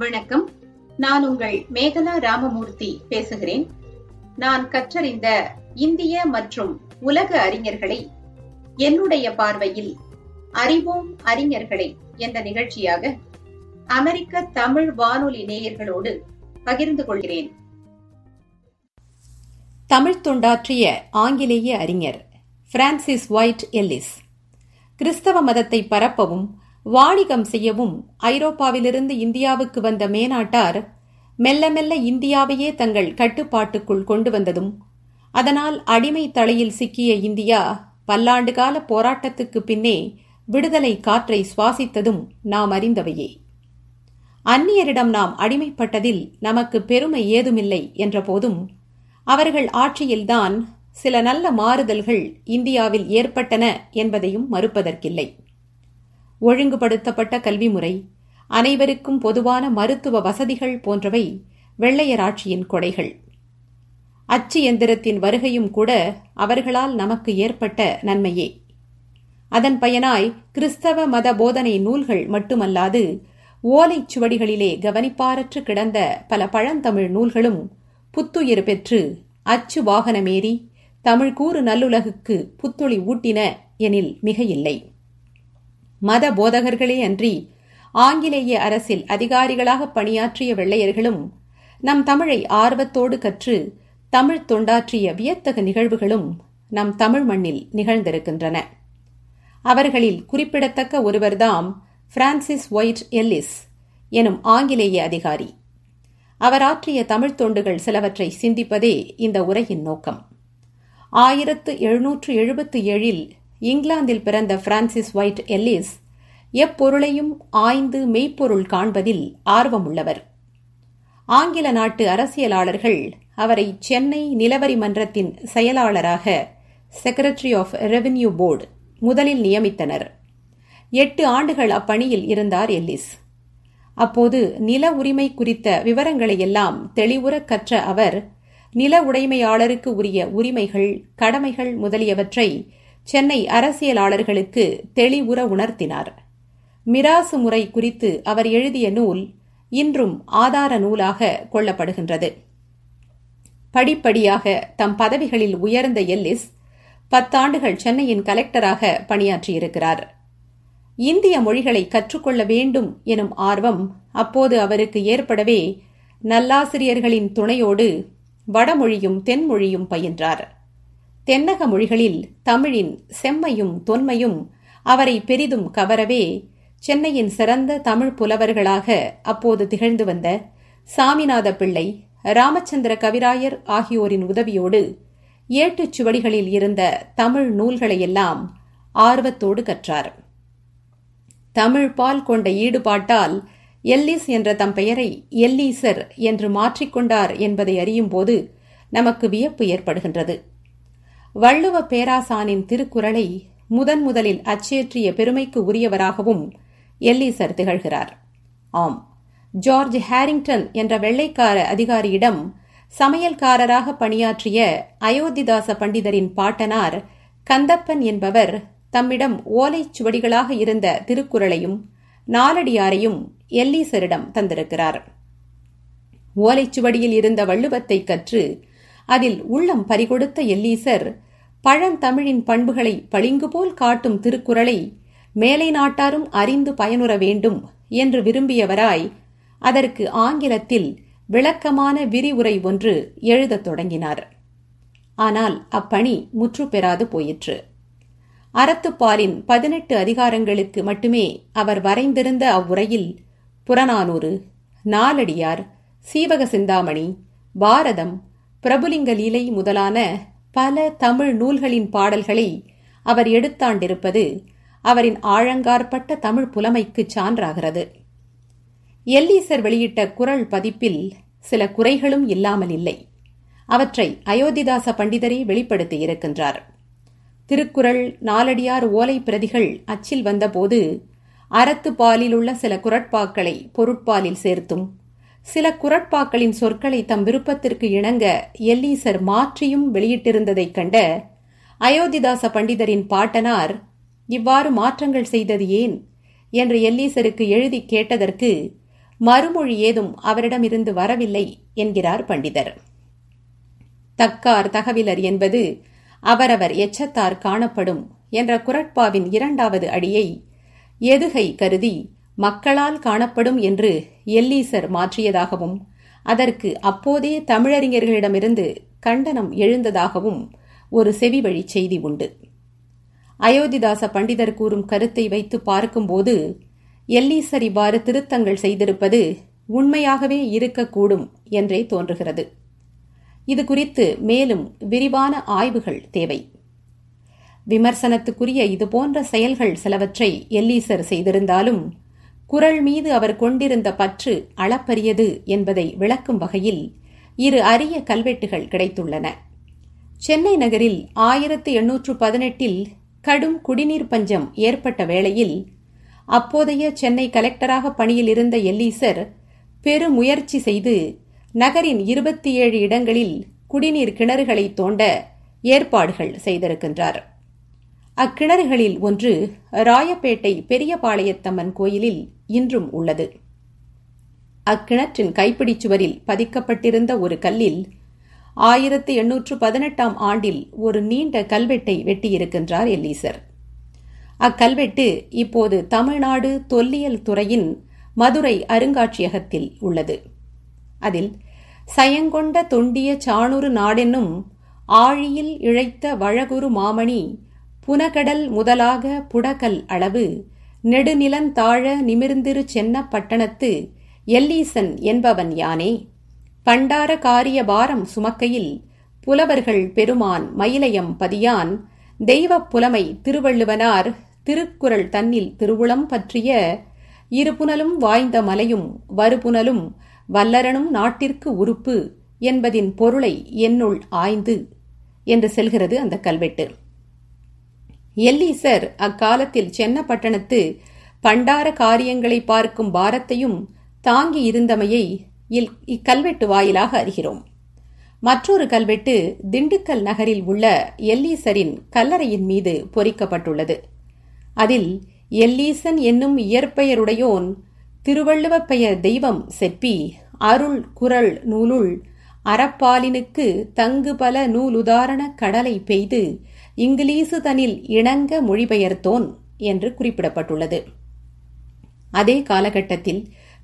வணக்கம். நான் உங்கள் மேகலா ராமமூர்த்தி பேசுகிறேன். நான் கற்றறிந்த இந்திய மற்றும் உலக அறிஞர்களை என்னுடைய பார்வையில் அறிவோம் அறிஞர்களை என்ற நிகழ்ச்சியாக அமெரிக்க தமிழ் வானொலி நேயர்களோடு பகிர்ந்து கொள்கிறேன். தமிழ் தொண்டாற்றிய ஆங்கிலேய அறிஞர் பிரான்சிஸ் ஒயிட் எல்லிஸ் கிறிஸ்தவ மதத்தை பரப்பவும் வாணிகம் செய்யவும் ஐரோப்பாவிலிருந்து இந்தியாவுக்கு வந்த மேனாட்டார் மெல்ல மெல்ல இந்தியாவையே தங்கள் கட்டுப்பாட்டுக்குள் கொண்டு வந்ததும் அதனால் அடிமை தலையில் சிக்கிய இந்தியா பல்லாண்டு கால போராட்டத்துக்கு பின்னே விடுதலை காற்றை சுவாசித்ததும் நாம் அறிந்தவையே. அந்நியரிடம் நாம் அடிமைப்பட்டதில் நமக்கு பெருமை ஏதுமில்லை என்ற போதும் அவர்கள் ஆட்சியில்தான் சில நல்ல மாறுதல்கள் இந்தியாவில் ஏற்பட்டன என்பதையும் மறுப்பதற்கில்லை. ஒழுங்குபடுத்தப்பட்ட கல்வி முறை அனைவருக்கும் பொதுவான மருத்துவ வசதிகள் போன்றவை வெள்ளையராட்சியின் கொடைகள். அச்சு எந்திரத்தின் வருகையும் கூட அவர்களால் நமக்கு ஏற்பட்ட நன்மையே. அதன் பயனாய் கிறிஸ்தவ மத போதனை நூல்கள் மட்டுமல்லாது ஓலைச் சுவடிகளிலே கவனிப்பாரற்று கிடந்த பல பழந்தமிழ் நூல்களும் புத்துயிர் பெற்று அச்சு வாகனமேறி தமிழ் கூறு நல்லுலகுக்கு புத்துளி ஊட்டின எனில் மிக இல்லை மத போதகர்களே அன்றி ஆங்கிலேய அரசில் அதிகாரிகளாக பணியாற்றிய வெள்ளையர்களும் நம் தமிழை ஆர்வத்தோடு கற்று தமிழ் தொண்டாற்றிய வியத்தக நிகழ்வுகளும் நம் தமிழ் மண்ணில் நிகழ்ந்திருக்கின்றன. அவர்களில் குறிப்பிடத்தக்க ஒருவர்தாம் பிரான்சிஸ் ஒயிட் எல்லிஸ் எனும் ஆங்கிலேய அதிகாரி. அவர் ஆற்றிய தமிழ் தொண்டுகள் சிலவற்றை சிந்திப்பதே இந்த உரையின் நோக்கம். ஆயிரத்து எழுநூற்று எழுபத்து ஏழில் இங்கிலாந்தில் பிறந்த பிரான்சிஸ் ஒயிட் எல்லிஸ் எப்பொருளையும் ஆய்ந்து மெய்ப்பொருள் காண்பதில் ஆர்வமுள்ளவர். ஆங்கில நாட்டு அரசியலாளர்கள் அவரை சென்னை நிலவரி மன்றத்தின் செயலாளராக செக்ரட்டரி ஆஃப் ரெவென்யூ போர்டு முதலில் நியமித்தனர். எட்டு ஆண்டுகள் அப்பணியில் இருந்தார் எல்லிஸ். அப்போது நில உரிமை குறித்த விவரங்களை எல்லாம் தெளிவுற கற்ற அவர் நில உடைமையாளருக்கு உரிய உரிமைகள் கடமைகள் முதலியவற்றை சென்னை அரசியலாளர்களுக்கு தெளிவுற உணர்த்தினார். மிராசு முறை குறித்து அவர் எழுதிய நூல் இன்றும் ஆதார நூலாக கொள்ளப்படுகின்றது. படிப்படியாக தம் பதவிகளில் உயர்ந்த எல்லிஸ் பத்தாண்டுகள் சென்னையின் கலெக்டராக பணியாற்றியிருக்கிறார். இந்திய மொழிகளை கற்றுக்கொள்ள வேண்டும் எனும் ஆர்வம் அப்போது அவருக்கு ஏற்படவே நல்லாசிரியர்களின் துணையோடு வடமொழியும் தென்மொழியும் பயின்றார். தென்னக மொழிகளில் தமிழின் செம்மையும் தொன்மையும் அவரை பெரிதும் கவரவே சென்னையின் சிறந்த தமிழ் புலவர்களாக அப்போது திகழ்ந்து வந்த சாமிநாத பிள்ளை ராமச்சந்திர கவிராயர் ஆகியோரின் உதவியோடு ஏட்டுச் சுவடிகளில் இருந்த தமிழ் நூல்களையெல்லாம் ஆர்வத்தோடு கற்றார். தமிழ் பால் கொண்ட ஈடுபாட்டால் எல்லிஸ் என்ற தம் பெயரை எல்லீசர் என்று மாற்றிக்கொண்டார் என்பதை அறியும்போது நமக்கு வியப்பு ஏற்படுகின்றது. வள்ளுவ பேராசானின் திருக்குறளை முதன் முதலில் அச்சேற்றிய பெருமைக்கு உரியவராகவும் எல்லீசர் திகழ்கிறார். ஆம். ஜார்ஜ் ஹாரிங்டன் என்ற வெள்ளைக்கார அதிகாரியிடம் சமையல்காரராக பணியாற்றிய அயோத்திதாச பண்டிதரின் பாட்டனார் கந்தப்பன் என்பவர் தம்மிடம் ஓலைச் சுவடிகளாக இருந்த திருக்குறளையும் நாலடியாரையும் எல்லீசரிடம் தந்திருக்கிறார். ஓலைச்சுவடியில் இருந்த வள்ளுவத்தை கற்று அதில் உள்ளம் பறிகொடுத்த எல்லீசர் பழந்தமிழின் பண்புகளை பளிங்கு போல் காட்டும் திருக்குறளை மேலை நாட்டாரும் அறிந்து பயனுற வேண்டும் என்று விரும்பியவராய் அதற்கு ஆங்கிலத்தில் விளக்கமான விரிவுரை ஒன்று எழுதத் தொடங்கினார். ஆனால் அப்பணி முற்று பெறாது போயிற்று. அறத்துப்பாலின் பதினெட்டு அதிகாரங்களுக்கு மட்டுமே அவர் வரைந்திருந்த அவ்வுரையில் புறநானூறு நாலடியார் சீவக சிந்தாமணி பாரதம் பிரபுலிங்க லீலை முதலான பல தமிழ் நூல்களின் பாடல்களை அவர் எடுத்தாண்டிருப்பது அவரின் ஆழங்காற்பட்ட தமிழ் புலமைக்கு சான்றாகிறது. எல்லீசர் வெளியிட்ட குரல் பதிப்பில் சில குறைகளும் இல்லாமல் இல்லை. அவற்றை அயோத்திதாச பண்டிதரே வெளிப்படுத்தியிருக்கின்றார் திருக்குறள் நாலடியார் ஓலை பிரதிகள் அச்சில் வந்தபோது அறத்துப்பாலில் உள்ள சில குரட்பாக்களை பொருட்பாலில் சேர்த்தும் சில குரட்பாக்களின் சொற்களை தம் விருப்பத்திற்கு இணங்க எல்லீசர் மாற்றியும் வெளியிட்டிருந்ததைக் கண்ட அயோத்திதாச பண்டிதரின் பாட்டனார் இவ்வாறு மாற்றங்கள் செய்தது ஏன்? என்று எல்லீசருக்கு எழுதி கேட்டதற்கு மறுமொழி ஏதும் அவரிடமிருந்து வரவில்லை என்கிறார் பண்டிதர். தக்கார் தகவிலர் என்பது அவரவர் எச்சத்தார் காணப்படும் என்ற குரட்பாவின் இரண்டாவது அடியை எதுகை கருதி மக்களால் காணப்படும் என்று எல்லீசர் மாற்றியதாகவும் அதற்கு அப்போதே தமிழறிஞர்களிடமிருந்து கண்டனம் எழுந்ததாகவும் ஒரு செவிவழி செய்தி உண்டு. அயோத்திதாச பண்டிதர் கூறும் கருத்தை வைத்து பார்க்கும்போது எல்லீசர் இவ்வாறு திருத்தங்கள் செய்திருப்பது உண்மையாகவே இருக்கக்கூடும் என்றே தோன்றுகிறது. இது குறித்து மேலும் விரிவான ஆய்வுகள் தேவை. விமர்சனத்துக்குரிய இதுபோன்ற செயல்கள் சிலவற்றை எல்லீசர் செய்திருந்தாலும் குரல் மீது அவர் கொண்டிருந்த பற்று அளப்பரியது என்பதை விளக்கும் வகையில் இரு அரிய கல்வெட்டுகள் கிடைத்துள்ளன. சென்னை நகரில் ஆயிரத்தி எண்ணூற்று பதினெட்டில் கடும் குடிநீர் பஞ்சம் ஏற்பட்ட வேளையில் அப்போதைய சென்னை கலெக்டராக பணியில் இருந்த எல்லீசர் பெருமுயற்சி செய்து நகரின் இருபத்தி ஏழு இடங்களில் குடிநீர் கிணறுகளை தோண்ட ஏற்பாடுகள் செய்திருக்கின்றார். அக்கிணறுகளில் ஒன்று ராயப்பேட்டை பெரியபாளையத்தம்மன் கோயிலில் இன்றும் உள்ளது. அக்கிணற்றின் கைப்பிடி சுவரில் பதிக்கப்பட்டிருந்த ஒரு கல்லில் ஆயிரத்தி எண்ணூற்று பதினெட்டாம் ஆண்டில் ஒரு நீண்ட கல்வெட்டை வெட்டியிருக்கின்றார் எல்லீசர். அக்கல்வெட்டு இப்போது தமிழ்நாடு தொல்லியல் துறையின் மதுரை அருங்காட்சியகத்தில் உள்ளது. அதில் சயங்கொண்ட தொண்டிய சாணுறு நாடென்னும் ஆழியில் இழைத்த வழகுரு மாமணி புனகடல் முதலாக புடகல் அளவு நெடுநிலந்தாழ நிமிர்ந்திரு சென்னப்பட்டணத்து எல்லீசன் என்பவன் யானே. பண்டார காரிய பாரம் சுமக்கையில் புலவர்கள் பெருமான் மயிலயம் பதியான் தெய்வப் புலமை திருவள்ளுவனார் திருக்குறள் தன்னில் திருவுளம் பற்றிய இருபுனலும் வாய்ந்த மலையும் வருபுனலும் வல்லரனும் நாட்டிற்கு உறுப்பு என்பதின் பொருளை என்னுள் ஆய்ந்து. என்று செல்கிறது அந்த கல்வெட்டு. எல்லீசர் அக்காலத்தில் சென்னப்பட்டணத்து பண்டார காரியங்களை பார்க்கும் பாரத்தையும் தாங்கி இருந்தமையை இக்கல்வெட்டு வாயிலாக அறிகிறோம். மற்றொரு கல்வெட்டு திண்டுக்கல் நகரில் உள்ள எல்லீசரின் கல்லறையின் மீது பொறிக்கப்பட்டுள்ளது. அதில் எல்லீசன் என்னும் இயற்பெயருடையோன் திருவள்ளுவ பெயர் தெய்வம் செப்பி அருள் குரல் நூலுள் அறப்பாலினுக்கு தங்கு பல நூலுதாரண கடலை பெய்து இங்கிலீசு தனில் இணங்க மொழிபெயர்த்தோன் என்று குறிப்பிடப்பட்டுள்ளது. அதே காலகட்டத்தில்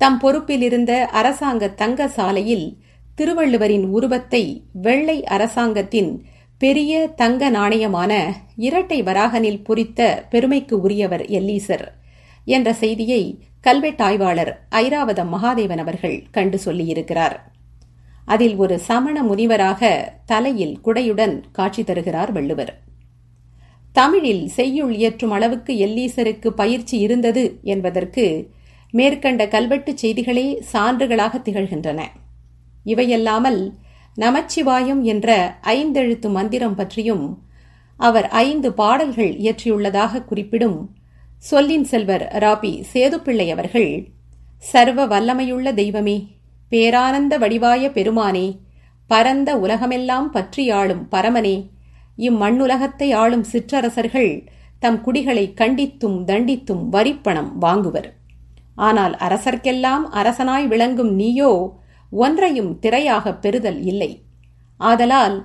தம் பொறுப்பில் இருந்த அரசாங்க தங்க சாலையில் திருவள்ளுவரின் உருவத்தை வெள்ளை அரசாங்கத்தின் பெரிய தங்க நாணயமான இரட்டை வராகனில் பொறித்த பெருமைக்கு உரியவர் எல்லீசர் என்ற செய்தியை கல்வெட்டாய்வாளர் ஐராவதம் மகாதேவன் அவர்கள் கண்டு சொல்லியிருக்கிறார். அதில் ஒரு சமண முனிவராக தலையில் குடையுடன் காட்சி தருகிறார் வள்ளுவர். தமிழில் செய்யுள் இயற்றும் அளவுக்கு எல்லீசருக்கு பயிற்சி இருந்தது என்பதற்கு மேற்கண்ட கல்வெட்டுச் செய்திகளே சான்றுகளாக திகழ்கின்றன. இவையல்லாமல் நமச்சிவாயம் என்ற ஐந்தெழுத்து மந்திரம் பற்றியும் அவர் ஐந்து பாடல்கள் இயற்றியுள்ளதாக குறிப்பிடும் சொல்லின் செல்வர் ராபி சேதுப்பிள்ளை அவர்கள் சர்வ வல்லமையுள்ள தெய்வமே பேரானந்த வடிவாய பெருமானே பரந்த உலகமெல்லாம் பற்றியாளும் பரமனே இம்மண்ணுலகத்தை ஆளும் சிற்றரசர்கள் தம் குடிகளை கண்டித்தும் தண்டித்தும் வரிப்பணம் வாங்குவர். ஆனால் அரசர்க்கெல்லாம் அரசனாய் விளங்கும் நீயோ ஒன்றையும் திரையாகப் பெறுதல் இல்லை. ஆதலால்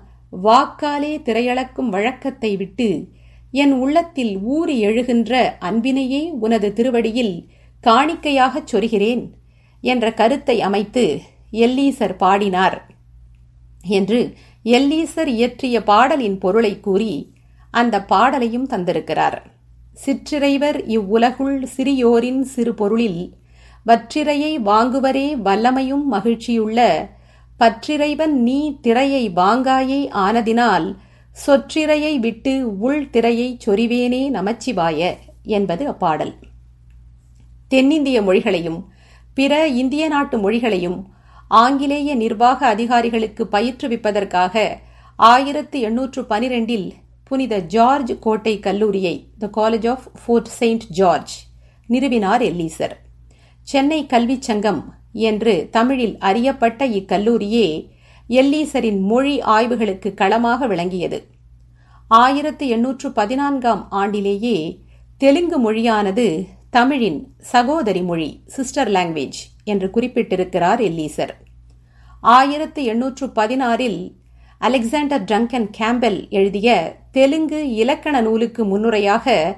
வாக்காலே திரையளக்கும் வழக்கத்தை விட்டு என் உள்ளத்தில் ஊறி எழுகின்ற அன்பினையே உனது திருவடியில் காணிக்கையாகச் சொருகிறேன் என்ற கருத்தை அமைத்து எல்லீசர் பாடினார் என்று எல்லீசர் இயற்றிய பாடலின் பொருளை கூறி அந்த பாடலையும் தந்திருக்கிறார். சிற்றிறைவர் இவ்வுலகுள் சிறியோரின் சிறு பொருளில் வற்றிரையை வாங்குவரே வல்லமையும் மகிழ்ச்சியுள்ள பற்றிறைவன் நீ திரையை வாங்காயே ஆனதினால் சொற்றிரையை விட்டு உள் திரையை சொறிவேனே நமச்சிவாய என்பது அப்பாடல். தென்னிந்திய மொழிகளையும் பிற இந்திய நாட்டு மொழிகளையும் ஆங்கிலேய நிர்வாக அதிகாரிகளுக்கு பயிற்றுவிப்பதற்காக ஆயிரத்தி எண்ணூற்று பனிரெண்டில் புனித ஜார்ஜ் கோட்டை கல்லூரியை the college of Fort Saint George நிறுவினார் எல்லீசர். சென்னை கல்விச் சங்கம் என்று தமிழில் அறியப்பட்ட இக்கல்லூரியே எல்லீசரின் மொழி ஆய்வுகளுக்கு களமாக விளங்கியது. ஆயிரத்து எண்ணூற்று பதினான்காம் ஆண்டிலேயே தெலுங்கு மொழியானது தமிழின் சகோதரி மொழி சிஸ்டர் லாங்குவேஜ் என்று குறிப்பிட்டிருக்கிறார் எல்லீசர். ஆயிரத்து எண்ணூற்று பதினாறில் அலெக்சாண்டர் டங்கன் கேம்பெல் எழுதிய தெலுங்கு இலக்கண நூலுக்கு முன்னுரையாக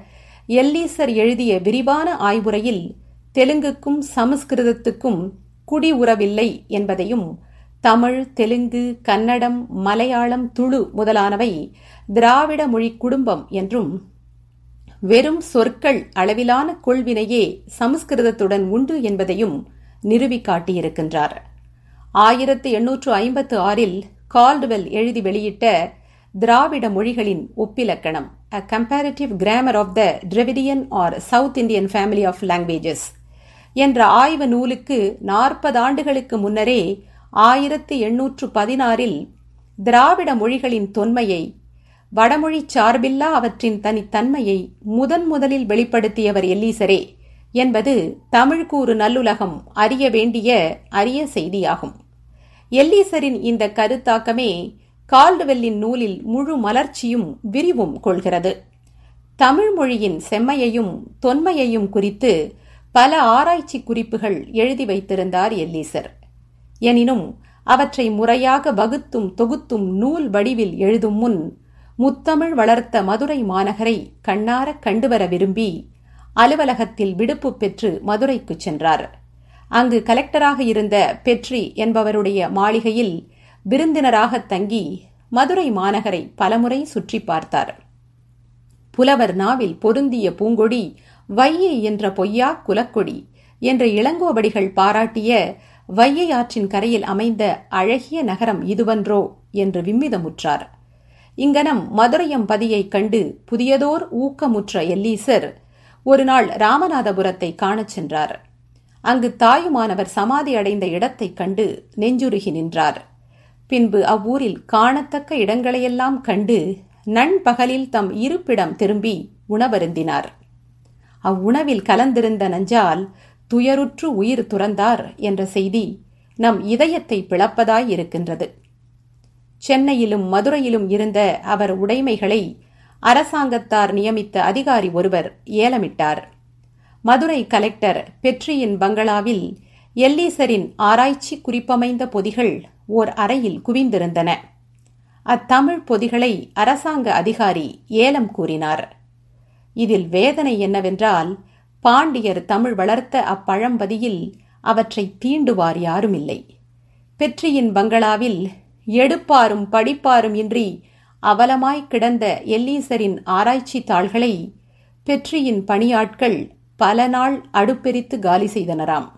எல்லீசர் எழுதிய விரிவான ஆய்வுரையில் தெலுங்குக்கும் சமஸ்கிருதத்துக்கும் குடி உறவில்லை என்பதையும் தமிழ் தெலுங்கு கன்னடம் மலையாளம் துளு முதலானவை திராவிட மொழி குடும்பம் என்றும் வெறும் சொற்கள் அளவிலான கொள்வினையே சமஸ்கிருதத்துடன் உண்டு என்பதையும் நிறுவி காட்டியிருக்கின்றார். ஆயிரத்து எண்ணூற்று ஐம்பத்து ஆறில் கால்டுவெல் எழுதி வெளியிட்ட திராவிட மொழிகளின் ஒப்பிலக்கணம் a comparative grammar of the Dravidian or South Indian family of languages என்ற ஆய்வு நூலுக்கு நாற்பது ஆண்டுகளுக்கு முன்னரே ஆயிரத்து எண்ணூற்று பதினாறில் திராவிட மொழிகளின் தொன்மையை வடமொழி சார்பில்லா அவற்றின் தனித்தன்மையை முதன் முதலில் வெளிப்படுத்தியவர் எல்லீசரே என்பது தமிழ்கூறு நல்லுலகம் அறிய வேண்டிய அரிய செய்தியாகும். எல்லீசரின் இந்த கருத்தாக்கமே கால்டுவெல்லின் நூலில் முழு மலர்ச்சியும் விரிவும் கொள்கிறது. தமிழ் மொழியின் செம்மையையும் தொன்மையையும் குறித்து பல ஆராய்ச்சி குறிப்புகள் எழுதி வைத்திருந்தார் எல்லீசர். எனினும் அவற்றை முறையாக வகுத்தும் தொகுத்தும் நூல் வடிவில் எழுதும் முன் முத்தமிழ் வளர்த்த மதுரை மாநகரை கண்ணாரக் கண்டுவர விரும்பி அலுவலகத்தில் விடுப்பு பெற்று மதுரைக்குச் சென்றார். அங்கு கலெக்டராக இருந்த பெட்ரி என்பவருடைய மாளிகையில் விருந்தினராக தங்கி மதுரை மாநகரை பலமுறை சுற்றி பார்த்தார். புலவர் நாவில் பொருந்திய பூங்கொடி வையை என்ற பொய்யா குலக்கொடி என்ற இளங்கோவடிகள் பாராட்டிய வையை ஆற்றின் கரையில் அமைந்த அழகிய நகரம் இதுவன்றோ என்று விம்மிதமுற்றார். இங்கனம் மதுரையம்பதியைக் கண்டு புதியதோர் ஊக்கமுற்ற எல்லீசர் ஒருநாள் ராமநாதபுரத்தை காணச் சென்றார். அங்கு தாயுமானவர் சமாதி அடைந்த இடத்தைக் கண்டு நெஞ்சுருகி நின்றார். பின்பு அவ்வூரில் காணத்தக்க இடங்களையெல்லாம் கண்டு நண்பகலில் தம் இருப்பிடம் திரும்பி உணவருந்தினார். அவ்வுணவில் கலந்திருந்த நஞ்சால் துயருற்று உயிர் துறந்தார் என்ற செய்தி நம் இதயத்தை பிளப்பதாய் இருக்கின்றது. சென்னையிலும் மதுரையிலும் இருந்த அவர் உடைமைகளை அரசாங்கத்தார் நியமித்த அதிகாரி ஒருவர் ஏலமிட்டார். மதுரை கலெக்டர் பெட்ரியின் பங்களாவில் எல்லீசரின் ஆராய்ச்சி குறிப்பமைந்த பொதிகள் ஓர் அறையில் குவிந்திருந்தன. அத்தமிழ் பொதிகளை அரசாங்க அதிகாரி ஏலம் கூறினார். இதில் வேதனை என்னவென்றால் பாண்டியர் தமிழ் வளர்த்த அப்பழம்பதியில் அவற்றை தீண்டுவார் யாருமில்லை. பெற்றியின் பங்களாவில் எடுப்பாரும் படிப்பாரும் இன்றி அவலமாய் கிடந்த எல்லீசரின் ஆராய்ச்சி தாள்களை பெற்றியின் பணியாட்கள் பல நாள் அடுப்பெரித்து காலி செய்தனராம்.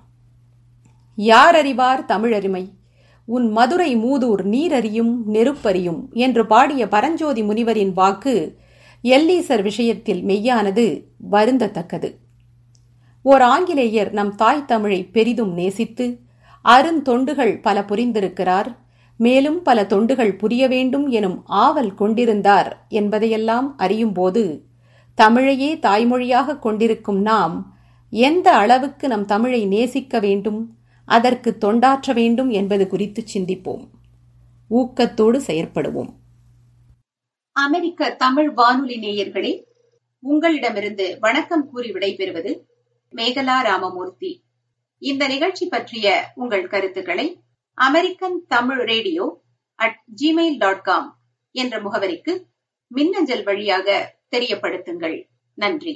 யார் அறிவார் தமிழறிமை உன் மதுரை மூதூர் நீரறியும் நெருப்பறியும் என்று பாடிய பரஞ்சோதி முனிவரின் வாக்கு எல்லீசர் விஷயத்தில் மெய்யானது வருந்தத்தக்கது. ஓர் ஆங்கிலேயர் நம் தாய் தமிழை பெரிதும் நேசித்து அருந்தொண்டுகள் பல புரிந்திருக்கிறார். மேலும் பல தொண்டுகள் புரிய வேண்டும் எனும் ஆவல் கொண்டிருந்தார் என்பதையெல்லாம் அறியும்போது தமிழையே தாய்மொழியாக கொண்டிருக்கும் நாம் எந்த அளவுக்கு நம் தமிழை நேசிக்க வேண்டும் அதற்கு தொண்டாற்ற வேண்டும் என்பது குறித்து சிந்திப்போம். ஊக்கத்தோடு செயற்படுவோம். அமெரிக்க தமிழ் வானொலி நேயர்களே உங்களிடமிருந்து வணக்கம் கூறி விடைபெறுவது மேகலா ராமமூர்த்தி. இந்த நிகழ்ச்சி பற்றிய உங்கள் கருத்துக்களை American Tamil radio at Gmail dot com என்ற முகவரிக்கு மின்னஞ்சல் வழியாக தெரியப்படுத்துங்கள். நன்றி.